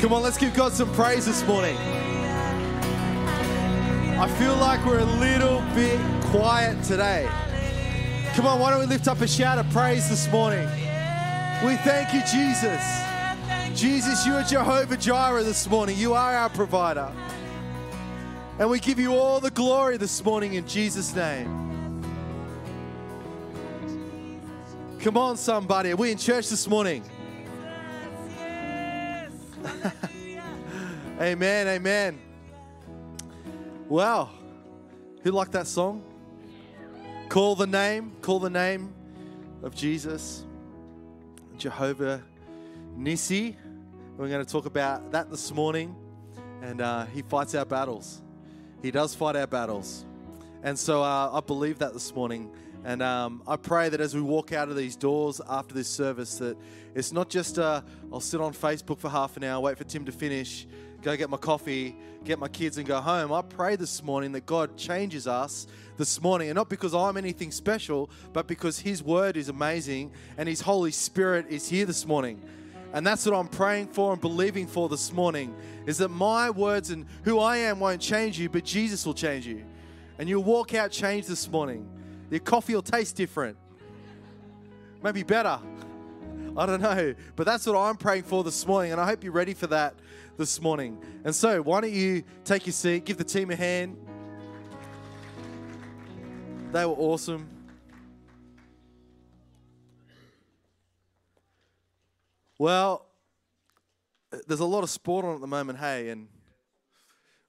Come on, let's give God some praise this morning. I feel like we're a little bit quiet today. Come on, why don't we lift up a shout of praise this morning? We thank you, Jesus. Jesus, you are Jehovah Jireh this morning. You are our provider. And we give you all the glory this morning in Jesus' name. Come on, somebody. Are we in church this morning? Amen, amen. Wow. Who liked that song? Call the name, call the name of Jesus, Jehovah Nissi. We're going to talk about that this morning. And uh, he fights our battles. He does fight our battles. And so uh, I believe that this morning. And um, I pray that as we walk out of these doors after this service, that it's not just uh, I'll sit on Facebook for half an hour, wait for Tim to finish, go get my coffee, get my kids, and go home. I pray this morning that God changes us this morning, and not because I'm anything special, but because His Word is amazing and His Holy Spirit is here this morning. And that's what I'm praying for and believing for this morning is that my words and who I am won't change you, but Jesus will change you. And you'll walk out changed this morning. Your coffee will taste different. Maybe better. I don't know. But that's what I'm praying for this morning. And I hope you're ready for that this morning. And so, why don't you take your seat, give the team a hand? They were awesome. Well, there's a lot of sport on at the moment, hey, and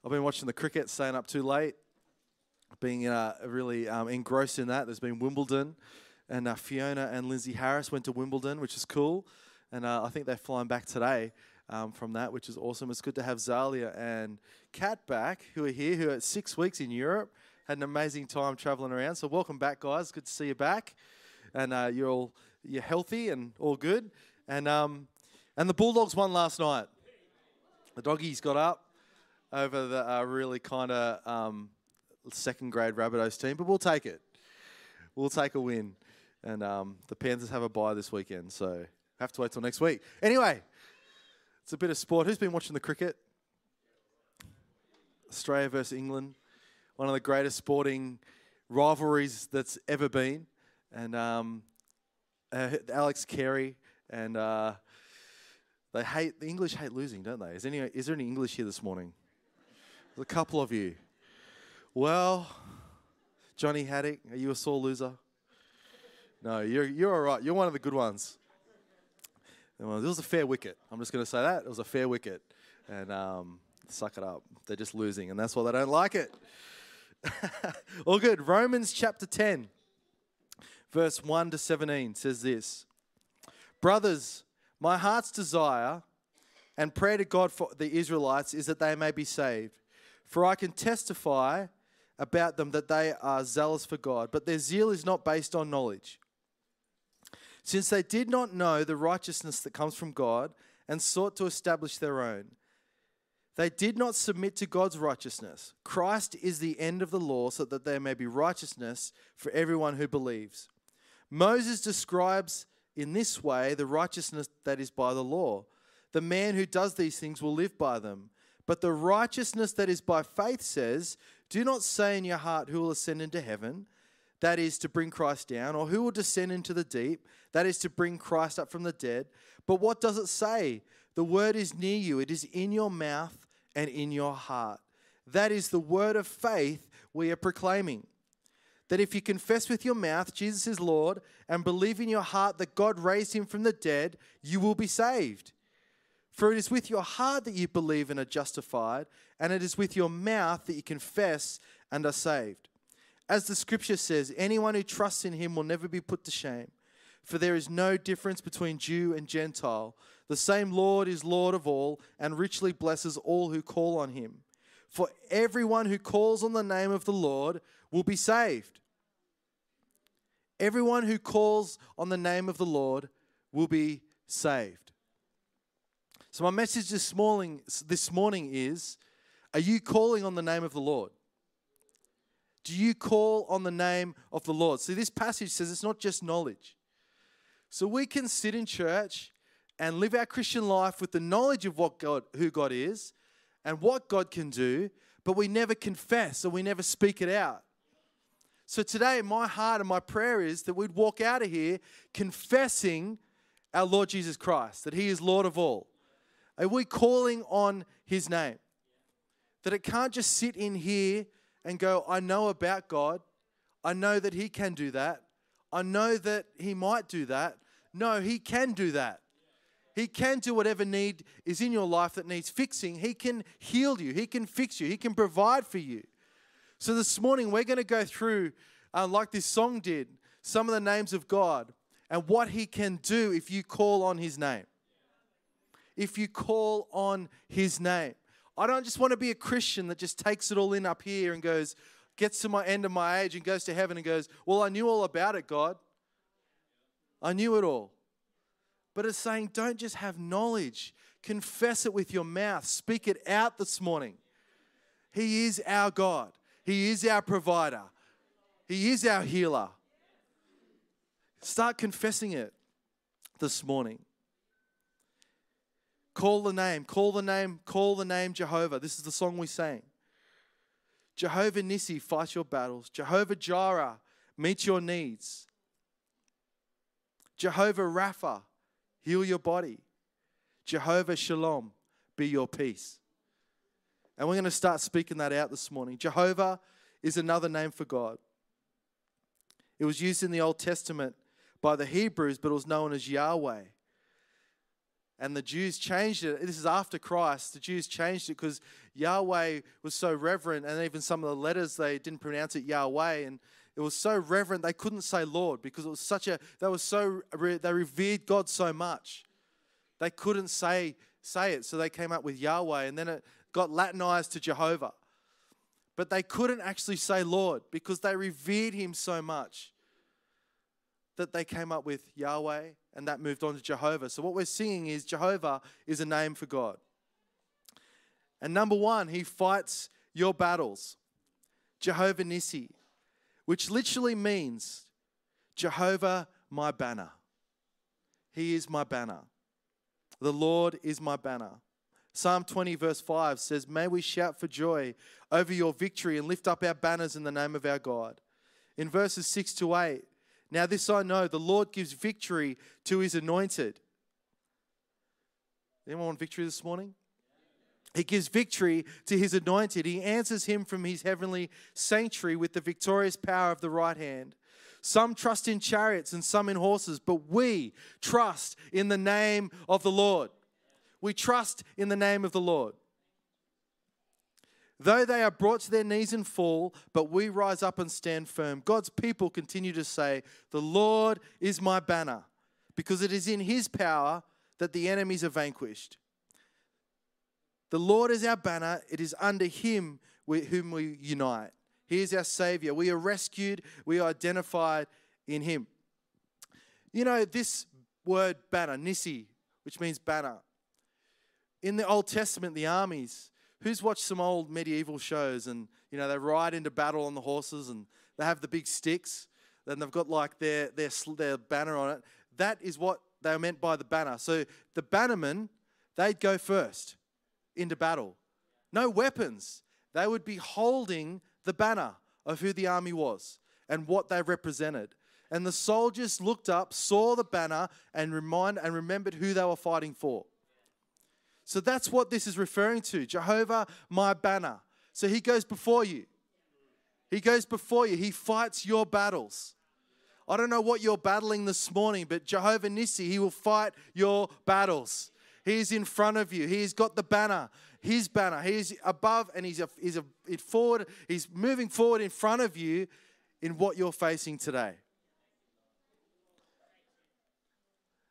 I've been watching the cricket, staying up too late, being uh, really um, engrossed in that. There's been Wimbledon, and uh, Fiona and Lindsay Harris went to Wimbledon, which is cool, and uh, I think they're flying back today um, from that, which is awesome. It's good to have Zalia and Kat back, who are here, who are six weeks in Europe, had an amazing time traveling around. So welcome back, guys. Good to see you back, and uh, you're all you're healthy and all good. And um, and the Bulldogs won last night. The doggies got up over the uh, really kind of um, second grade Rabbitohs team, but we'll take it. We'll take a win. And um, the Panthers have a bye this weekend, so have to wait till next week. Anyway, it's a bit of sport. Who's been watching the cricket? Australia versus England, one of the greatest sporting rivalries that's ever been. And um, uh, Alex Carey and uh, they hate the English hate losing, don't they? Is any is there any English here this morning? There's a couple of you. Well, Johnny Haddock, are you a sore loser? No, you're you're all right. You're one of the good ones. It was a fair wicket. I'm just going to say that it was a fair wicket, and um, suck it up. They're just losing, and that's why they don't like it. all good. Romans chapter 10, verse 1 to 17 says this Brothers, my heart's desire and prayer to God for the Israelites is that they may be saved. For I can testify about them that they are zealous for God, but their zeal is not based on knowledge. Since they did not know the righteousness that comes from God and sought to establish their own, they did not submit to God's righteousness. Christ is the end of the law so that there may be righteousness for everyone who believes. Moses describes in this way the righteousness that is by the law. The man who does these things will live by them. But the righteousness that is by faith says, Do not say in your heart, Who will ascend into heaven? That is to bring Christ down, or who will descend into the deep? That is to bring Christ up from the dead. But what does it say? The word is near you, it is in your mouth and in your heart. That is the word of faith we are proclaiming that if you confess with your mouth Jesus is Lord and believe in your heart that God raised him from the dead, you will be saved. For it is with your heart that you believe and are justified, and it is with your mouth that you confess and are saved. As the scripture says, anyone who trusts in him will never be put to shame. For there is no difference between Jew and Gentile. The same Lord is Lord of all and richly blesses all who call on him. For everyone who calls on the name of the Lord will be saved. Everyone who calls on the name of the Lord will be saved. So, my message this morning, this morning is Are you calling on the name of the Lord? Do you call on the name of the Lord? See, this passage says it's not just knowledge. So, we can sit in church and live our Christian life with the knowledge of what God, who God is and what God can do, but we never confess or we never speak it out. So today, my heart and my prayer is that we'd walk out of here confessing our Lord Jesus Christ, that He is Lord of all. Are we calling on His name? That it can't just sit in here and go, I know about God. I know that He can do that. I know that He might do that. No, He can do that. He can do whatever need is in your life that needs fixing. He can heal you, He can fix you, He can provide for you. So this morning, we're going to go through, uh, like this song did, some of the names of God and what He can do if you call on His name. If you call on His name. I don't just want to be a Christian that just takes it all in up here and goes, gets to my end of my age and goes to heaven and goes, Well, I knew all about it, God. I knew it all. But it's saying, don't just have knowledge, confess it with your mouth, speak it out this morning. He is our God, He is our provider, He is our healer. Start confessing it this morning. Call the name, call the name, call the name Jehovah. This is the song we sang. Jehovah Nissi, fight your battles. Jehovah Jireh, meet your needs. Jehovah Rapha, heal your body. Jehovah Shalom, be your peace. And we're going to start speaking that out this morning. Jehovah is another name for God. It was used in the Old Testament by the Hebrews, but it was known as Yahweh. And the Jews changed it. This is after Christ. The Jews changed it because Yahweh was so reverent, and even some of the letters they didn't pronounce it Yahweh, and it was so reverent they couldn't say Lord because it was such a they were so they revered God so much. They couldn't say say it, so they came up with Yahweh, and then it got Latinized to Jehovah. But they couldn't actually say Lord because they revered Him so much that they came up with Yahweh and that moved on to Jehovah. So what we're seeing is Jehovah is a name for God. And number one, he fights your battles. Jehovah Nissi, which literally means Jehovah my banner. He is my banner. The Lord is my banner. Psalm 20, verse 5 says, May we shout for joy over your victory and lift up our banners in the name of our God. In verses 6 to 8, now, this I know the Lord gives victory to his anointed. Anyone want victory this morning? He gives victory to his anointed. He answers him from his heavenly sanctuary with the victorious power of the right hand. Some trust in chariots and some in horses, but we trust in the name of the Lord. We trust in the name of the Lord. Though they are brought to their knees and fall, but we rise up and stand firm. God's people continue to say, The Lord is my banner, because it is in his power that the enemies are vanquished. The Lord is our banner, it is under him whom we unite. He is our Savior. We are rescued, we are identified in him. You know, this word banner, Nissi, which means banner, in the Old Testament, the armies, who's watched some old medieval shows and you know they ride into battle on the horses and they have the big sticks and they've got like their their their banner on it. That is what they are meant by the banner. So the bannermen they'd go first into battle. No weapons. They would be holding the banner of who the army was and what they represented. And the soldiers looked up saw the banner and remind and remembered who they were fighting for so that's what this is referring to Jehovah, my banner. So he goes before you. He goes before you. He fights your battles. I don't know what you're battling this morning, but Jehovah Nissi, he will fight your battles. He's in front of you. He's got the banner, his banner. He's above and he's, a, he's a, forward. He's moving forward in front of you in what you're facing today.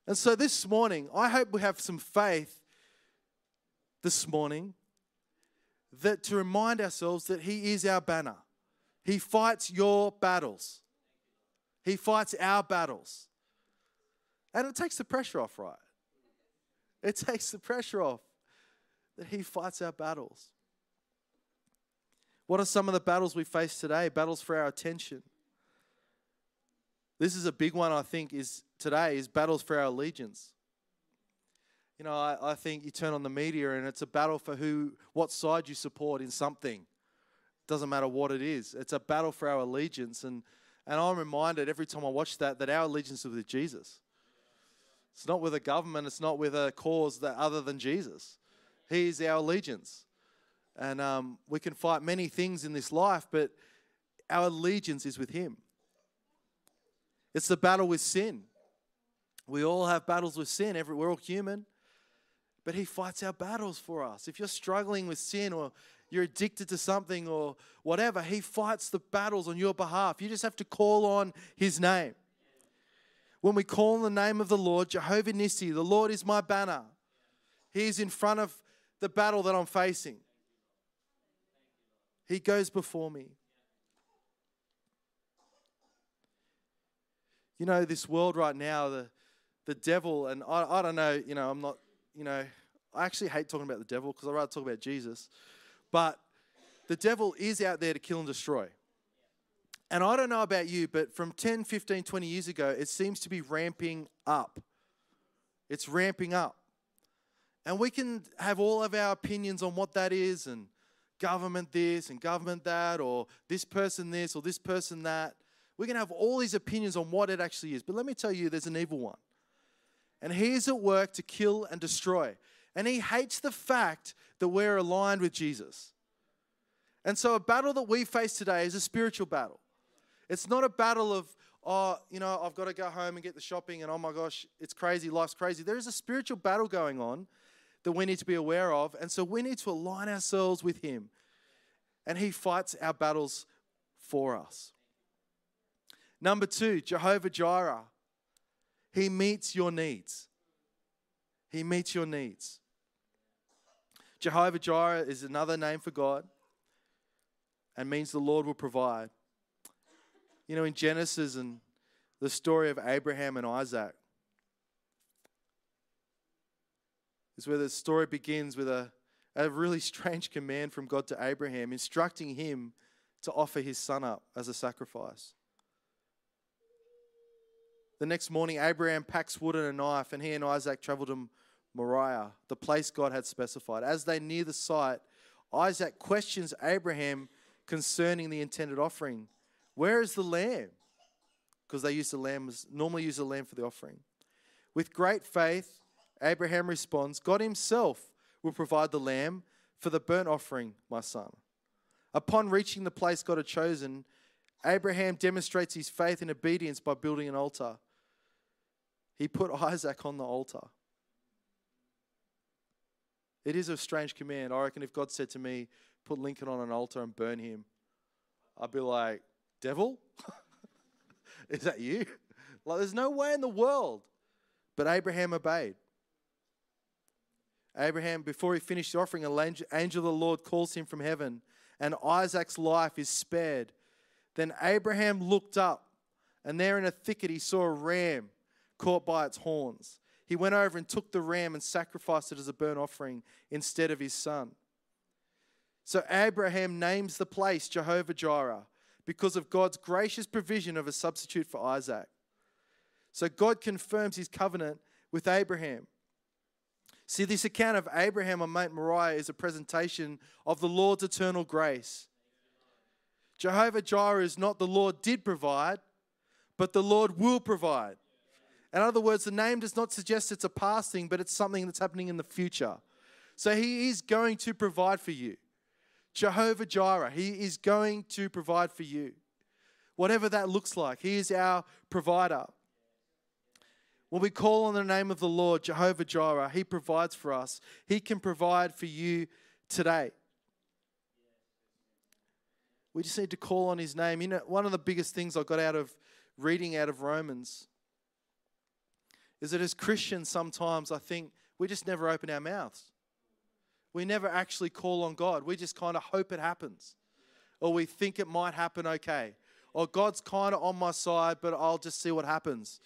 And so this morning, I hope we have some faith this morning that to remind ourselves that He is our banner. He fights your battles. He fights our battles. And it takes the pressure off, right? It takes the pressure off that He fights our battles. What are some of the battles we face today? Battles for our attention. This is a big one, I think, is today is battles for our allegiance. You know, I, I think you turn on the media and it's a battle for who, what side you support in something. Doesn't matter what it is. It's a battle for our allegiance. And, and I'm reminded every time I watch that that our allegiance is with Jesus. It's not with a government, it's not with a cause that other than Jesus. He is our allegiance. And um, we can fight many things in this life, but our allegiance is with Him. It's the battle with sin. We all have battles with sin. Every, we're all human. But He fights our battles for us. If you're struggling with sin or you're addicted to something or whatever, He fights the battles on your behalf. You just have to call on His name. When we call on the name of the Lord, Jehovah Nissi, the Lord is my banner. He is in front of the battle that I'm facing. He goes before me. You know, this world right now, the, the devil, and I, I don't know, you know, I'm not, you know, I actually hate talking about the devil because I'd rather talk about Jesus. But the devil is out there to kill and destroy. And I don't know about you, but from 10, 15, 20 years ago, it seems to be ramping up. It's ramping up. And we can have all of our opinions on what that is and government this and government that, or this person this or this person that. We can have all these opinions on what it actually is. But let me tell you, there's an evil one. And he is at work to kill and destroy. And he hates the fact that we're aligned with Jesus. And so, a battle that we face today is a spiritual battle. It's not a battle of, oh, you know, I've got to go home and get the shopping, and oh my gosh, it's crazy, life's crazy. There is a spiritual battle going on that we need to be aware of. And so, we need to align ourselves with Him. And He fights our battles for us. Number two, Jehovah Jireh. He meets your needs. He meets your needs. Jehovah Jireh is another name for God and means the Lord will provide. You know, in Genesis and the story of Abraham and Isaac, is where the story begins with a, a really strange command from God to Abraham, instructing him to offer his son up as a sacrifice. The next morning, Abraham packs wood and a knife, and he and Isaac travel to Moriah, the place God had specified. As they near the site, Isaac questions Abraham concerning the intended offering. Where is the lamb? Because they used the lamb, normally use the lamb for the offering. With great faith, Abraham responds, God himself will provide the lamb for the burnt offering, my son. Upon reaching the place God had chosen, Abraham demonstrates his faith and obedience by building an altar. He put Isaac on the altar. It is a strange command. I reckon if God said to me, put Lincoln on an altar and burn him, I'd be like, Devil? is that you? Like, there's no way in the world. But Abraham obeyed. Abraham, before he finished the offering, an angel of the Lord calls him from heaven, and Isaac's life is spared. Then Abraham looked up, and there in a thicket he saw a ram caught by its horns. He went over and took the ram and sacrificed it as a burnt offering instead of his son. So Abraham names the place Jehovah Jireh because of God's gracious provision of a substitute for Isaac. So God confirms his covenant with Abraham. See, this account of Abraham on Mount Moriah is a presentation of the Lord's eternal grace. Jehovah Jireh is not the Lord did provide, but the Lord will provide. In other words, the name does not suggest it's a past thing, but it's something that's happening in the future. So he is going to provide for you. Jehovah Jireh, he is going to provide for you. Whatever that looks like, he is our provider. When we call on the name of the Lord, Jehovah Jireh, he provides for us. He can provide for you today. We just need to call on his name. You know, one of the biggest things I got out of reading out of Romans is that as Christians, sometimes I think we just never open our mouths. We never actually call on God. We just kind of hope it happens. Or we think it might happen okay. Or God's kind of on my side, but I'll just see what happens.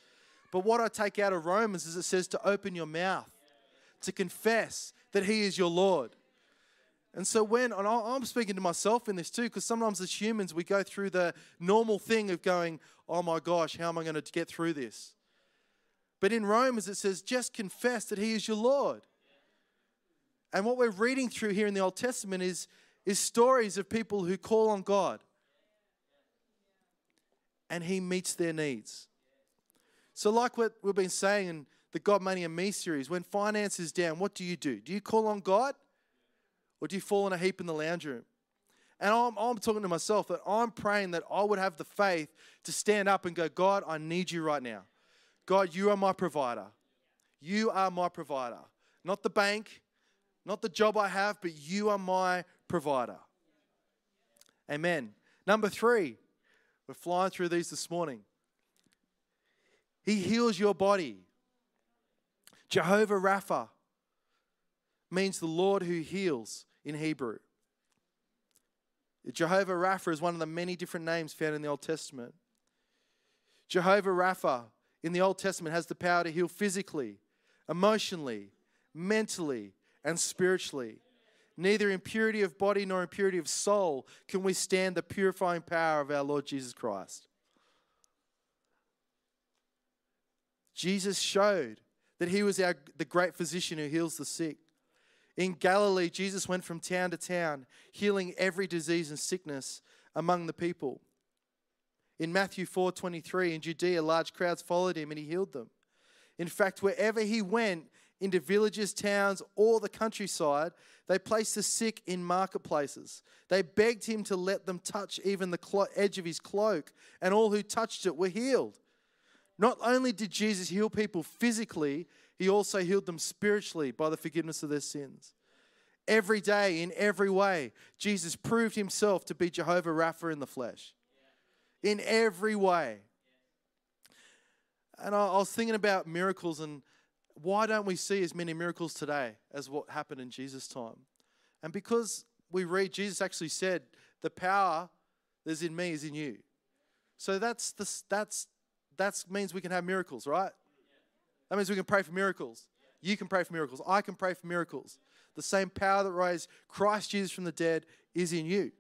But what I take out of Romans is it says to open your mouth, to confess that He is your Lord. And so when, and I'm speaking to myself in this too, because sometimes as humans we go through the normal thing of going, oh my gosh, how am I going to get through this? But in Romans, it says, just confess that He is your Lord. And what we're reading through here in the Old Testament is, is stories of people who call on God and He meets their needs. So, like what we've been saying in the God, Money, and Me series, when finance is down, what do you do? Do you call on God or do you fall in a heap in the lounge room? And I'm, I'm talking to myself that I'm praying that I would have the faith to stand up and go, God, I need you right now. God, you are my provider. You are my provider. Not the bank, not the job I have, but you are my provider. Amen. Number three, we're flying through these this morning. He heals your body. Jehovah Rapha means the Lord who heals in Hebrew. Jehovah Rapha is one of the many different names found in the Old Testament. Jehovah Rapha in the Old Testament has the power to heal physically, emotionally, mentally, and spiritually. Neither impurity of body nor impurity of soul can withstand the purifying power of our Lord Jesus Christ. Jesus showed that he was our, the great physician who heals the sick. In Galilee, Jesus went from town to town, healing every disease and sickness among the people. In Matthew 4:23 in Judea, large crowds followed him and he healed them. In fact, wherever he went, into villages, towns, or the countryside, they placed the sick in marketplaces. They begged him to let them touch even the clo- edge of his cloak, and all who touched it were healed. Not only did Jesus heal people physically, he also healed them spiritually by the forgiveness of their sins. Every day, in every way, Jesus proved himself to be Jehovah Rapha in the flesh. In every way. And I was thinking about miracles, and why don't we see as many miracles today as what happened in Jesus' time? And because we read, Jesus actually said, The power that's in me is in you. So that's the, that's that means we can have miracles, right? That means we can pray for miracles. You can pray for miracles. I can pray for miracles. The same power that raised Christ Jesus from the dead is in you.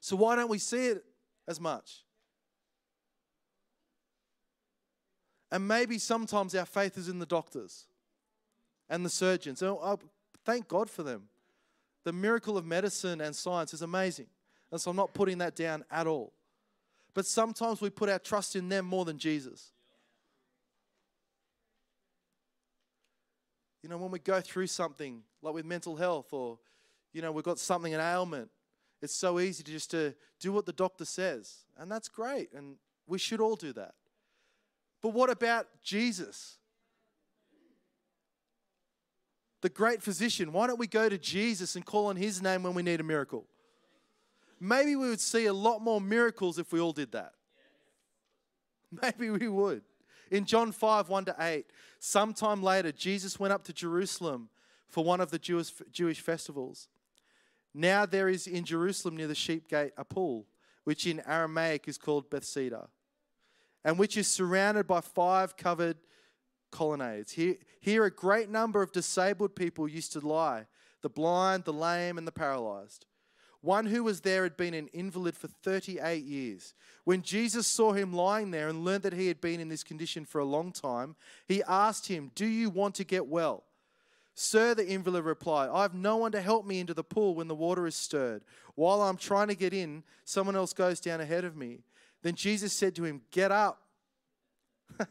So why don't we see it as much? And maybe sometimes our faith is in the doctors and the surgeons. And I thank God for them. The miracle of medicine and science is amazing. And so I'm not putting that down at all. But sometimes we put our trust in them more than Jesus. You know, when we go through something like with mental health or, you know, we've got something, an ailment, it's so easy to just to do what the doctor says. And that's great. And we should all do that. But what about Jesus? The great physician. Why don't we go to Jesus and call on his name when we need a miracle? Maybe we would see a lot more miracles if we all did that. Maybe we would. In John 5 1 to 8, sometime later, Jesus went up to Jerusalem for one of the Jewish, Jewish festivals. Now there is in Jerusalem near the sheep gate a pool, which in Aramaic is called Bethesda and which is surrounded by five covered colonnades. Here, here, a great number of disabled people used to lie the blind, the lame, and the paralyzed. One who was there had been an invalid for 38 years. When Jesus saw him lying there and learned that he had been in this condition for a long time, he asked him, Do you want to get well? Sir, the invalid replied, I have no one to help me into the pool when the water is stirred. While I'm trying to get in, someone else goes down ahead of me. Then Jesus said to him, Get up,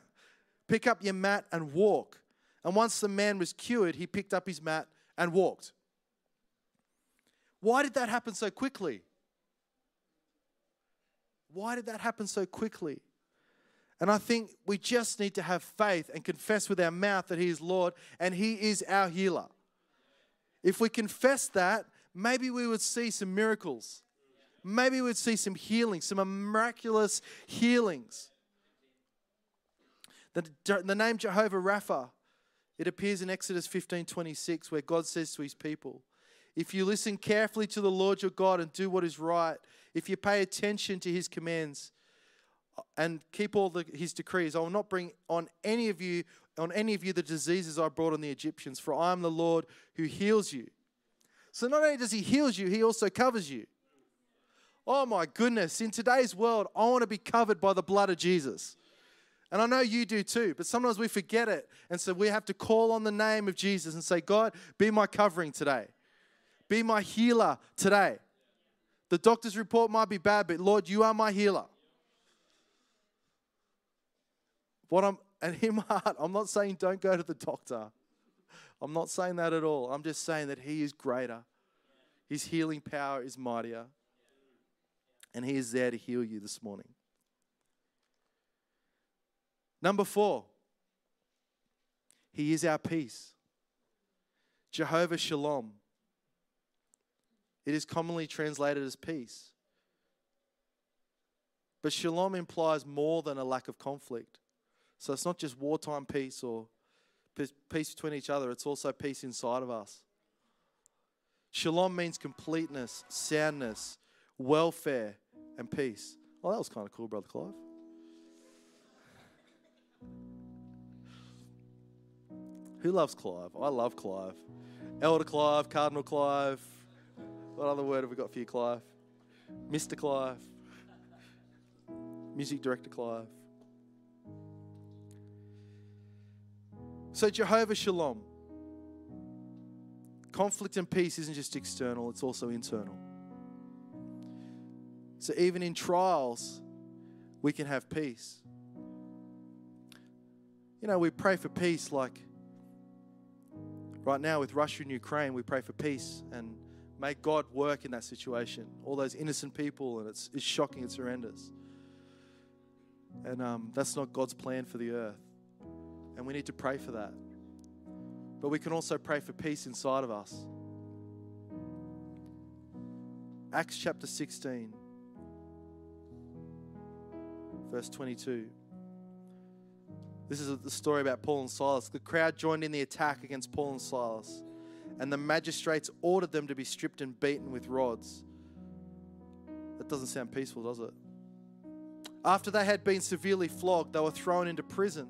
pick up your mat, and walk. And once the man was cured, he picked up his mat and walked. Why did that happen so quickly? Why did that happen so quickly? And I think we just need to have faith and confess with our mouth that He is Lord and He is our healer. If we confess that, maybe we would see some miracles maybe we'd see some healing, some miraculous healings. The, the name Jehovah Rapha, it appears in Exodus 15 26, where God says to his people, If you listen carefully to the Lord your God and do what is right, if you pay attention to his commands and keep all the, his decrees, I will not bring on any of you on any of you the diseases I brought on the Egyptians, for I am the Lord who heals you. So not only does he heal you, he also covers you. Oh my goodness, in today's world, I want to be covered by the blood of Jesus. And I know you do too, but sometimes we forget it. And so we have to call on the name of Jesus and say, God, be my covering today. Be my healer today. The doctor's report might be bad, but Lord, you are my healer. What I'm, and him heart, I'm not saying don't go to the doctor. I'm not saying that at all. I'm just saying that He is greater. His healing power is mightier. And He is there to heal you this morning. Number four, He is our peace. Jehovah Shalom. It is commonly translated as peace. But shalom implies more than a lack of conflict. So it's not just wartime peace or peace between each other, it's also peace inside of us. Shalom means completeness, soundness, welfare, and peace. Oh, that was kind of cool, Brother Clive. Who loves Clive? I love Clive. Elder Clive, Cardinal Clive, what other word have we got for you, Clive? Mr. Clive. Music director Clive. So, Jehovah Shalom. Conflict and peace isn't just external, it's also internal. So, even in trials, we can have peace. You know, we pray for peace like right now with Russia and Ukraine, we pray for peace and May God work in that situation. All those innocent people, and it's, it's shocking, it's horrendous. And um, that's not God's plan for the earth. And we need to pray for that. But we can also pray for peace inside of us. Acts chapter 16, verse 22. This is the story about Paul and Silas. The crowd joined in the attack against Paul and Silas and the magistrates ordered them to be stripped and beaten with rods. That doesn't sound peaceful, does it? After they had been severely flogged, they were thrown into prison,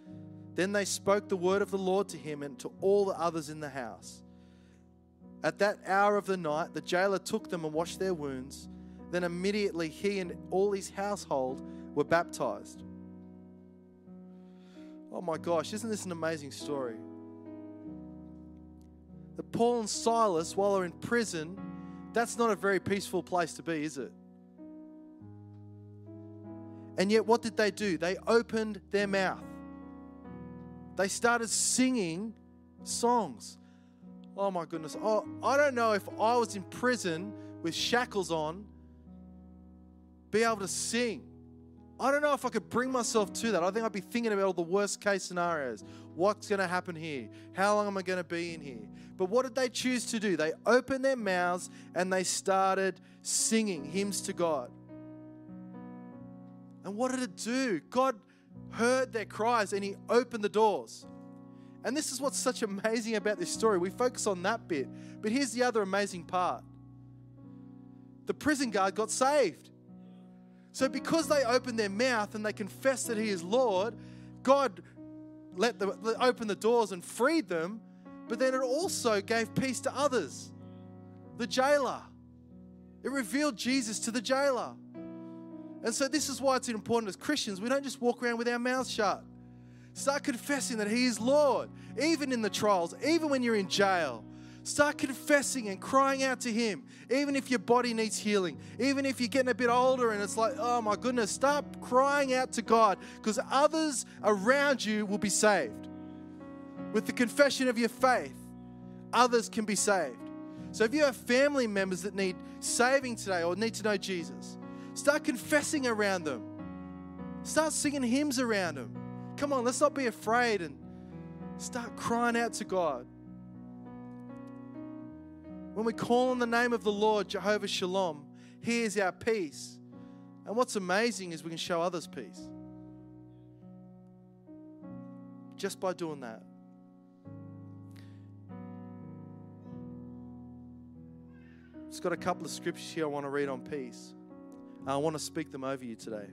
Then they spoke the word of the Lord to him and to all the others in the house. At that hour of the night, the jailer took them and washed their wounds. Then immediately he and all his household were baptized. Oh my gosh, isn't this an amazing story? that Paul and Silas, while they're in prison, that's not a very peaceful place to be, is it? And yet, what did they do? They opened their mouth. They started singing songs. Oh my goodness. Oh, I don't know if I was in prison with shackles on, be able to sing. I don't know if I could bring myself to that. I think I'd be thinking about all the worst case scenarios. What's going to happen here? How long am I going to be in here? But what did they choose to do? They opened their mouths and they started singing hymns to God. And what did it do? God heard their cries and He opened the doors. And this is what's such amazing about this story. We focus on that bit. But here's the other amazing part the prison guard got saved. So, because they opened their mouth and they confessed that He is Lord, God let them open the doors and freed them but then it also gave peace to others. The jailer. It revealed Jesus to the jailer. And so, this is why it's important as Christians, we don't just walk around with our mouths shut. Start confessing that He is Lord, even in the trials, even when you're in jail. Start confessing and crying out to Him, even if your body needs healing, even if you're getting a bit older and it's like, oh my goodness, start crying out to God because others around you will be saved. With the confession of your faith, others can be saved. So if you have family members that need saving today or need to know Jesus, start confessing around them. Start singing hymns around them. Come on, let's not be afraid and start crying out to God. When we call on the name of the Lord, Jehovah Shalom, He is our peace. And what's amazing is we can show others peace just by doing that. It's got a couple of scriptures here I want to read on peace. I want to speak them over you today.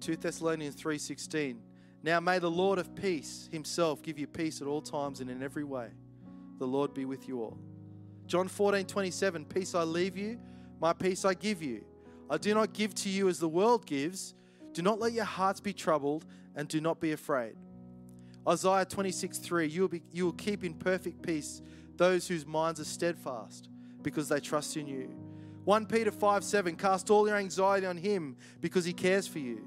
2 Thessalonians 3:16 Now may the Lord of peace himself give you peace at all times and in every way. The Lord be with you all. John 14:27 Peace I leave you, my peace I give you. I do not give to you as the world gives. Do not let your hearts be troubled and do not be afraid. Isaiah 26:3 You will be you will keep in perfect peace those whose minds are steadfast because they trust in you. 1 Peter 5 7, cast all your anxiety on him because he cares for you.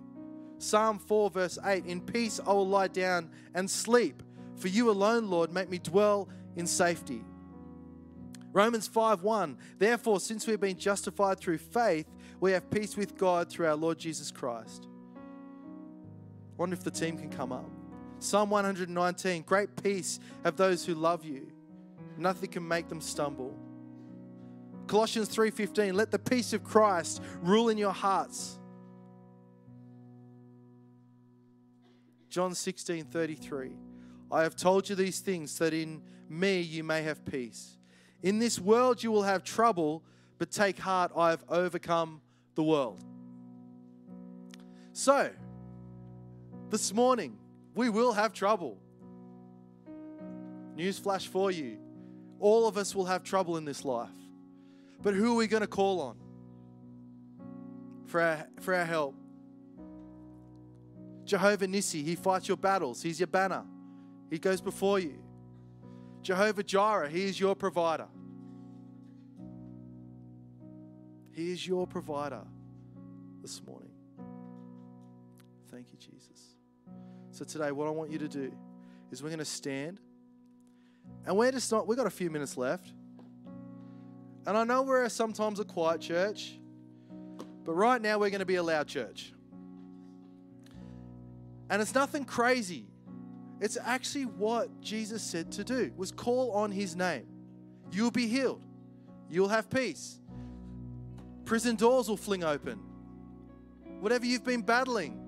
Psalm 4, verse 8, in peace I will lie down and sleep, for you alone, Lord, make me dwell in safety. Romans 5 1, therefore, since we have been justified through faith, we have peace with God through our Lord Jesus Christ. wonder if the team can come up. Psalm 119, great peace have those who love you. Nothing can make them stumble. Colossians 3:15 let the peace of Christ rule in your hearts. John 16:33 I have told you these things that in me you may have peace. In this world you will have trouble, but take heart, I have overcome the world. So, this morning, we will have trouble. Newsflash for you all of us will have trouble in this life. But who are we going to call on for our, for our help? Jehovah Nissi, He fights your battles. He's your banner, He goes before you. Jehovah Jireh, He is your provider. He is your provider this morning. Thank you, Jesus. So, today, what I want you to do is we're going to stand and we're just not, we've got a few minutes left. And I know we're sometimes a quiet church, but right now we're going to be a loud church. And it's nothing crazy. It's actually what Jesus said to do was call on his name. You'll be healed. You'll have peace. Prison doors will fling open. Whatever you've been battling.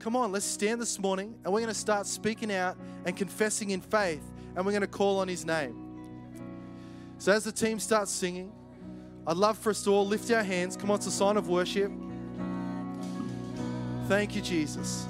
Come on, let's stand this morning and we're going to start speaking out and confessing in faith and we're going to call on his name. So as the team starts singing, I'd love for us to all lift our hands. Come on, it's a sign of worship. Thank you, Jesus.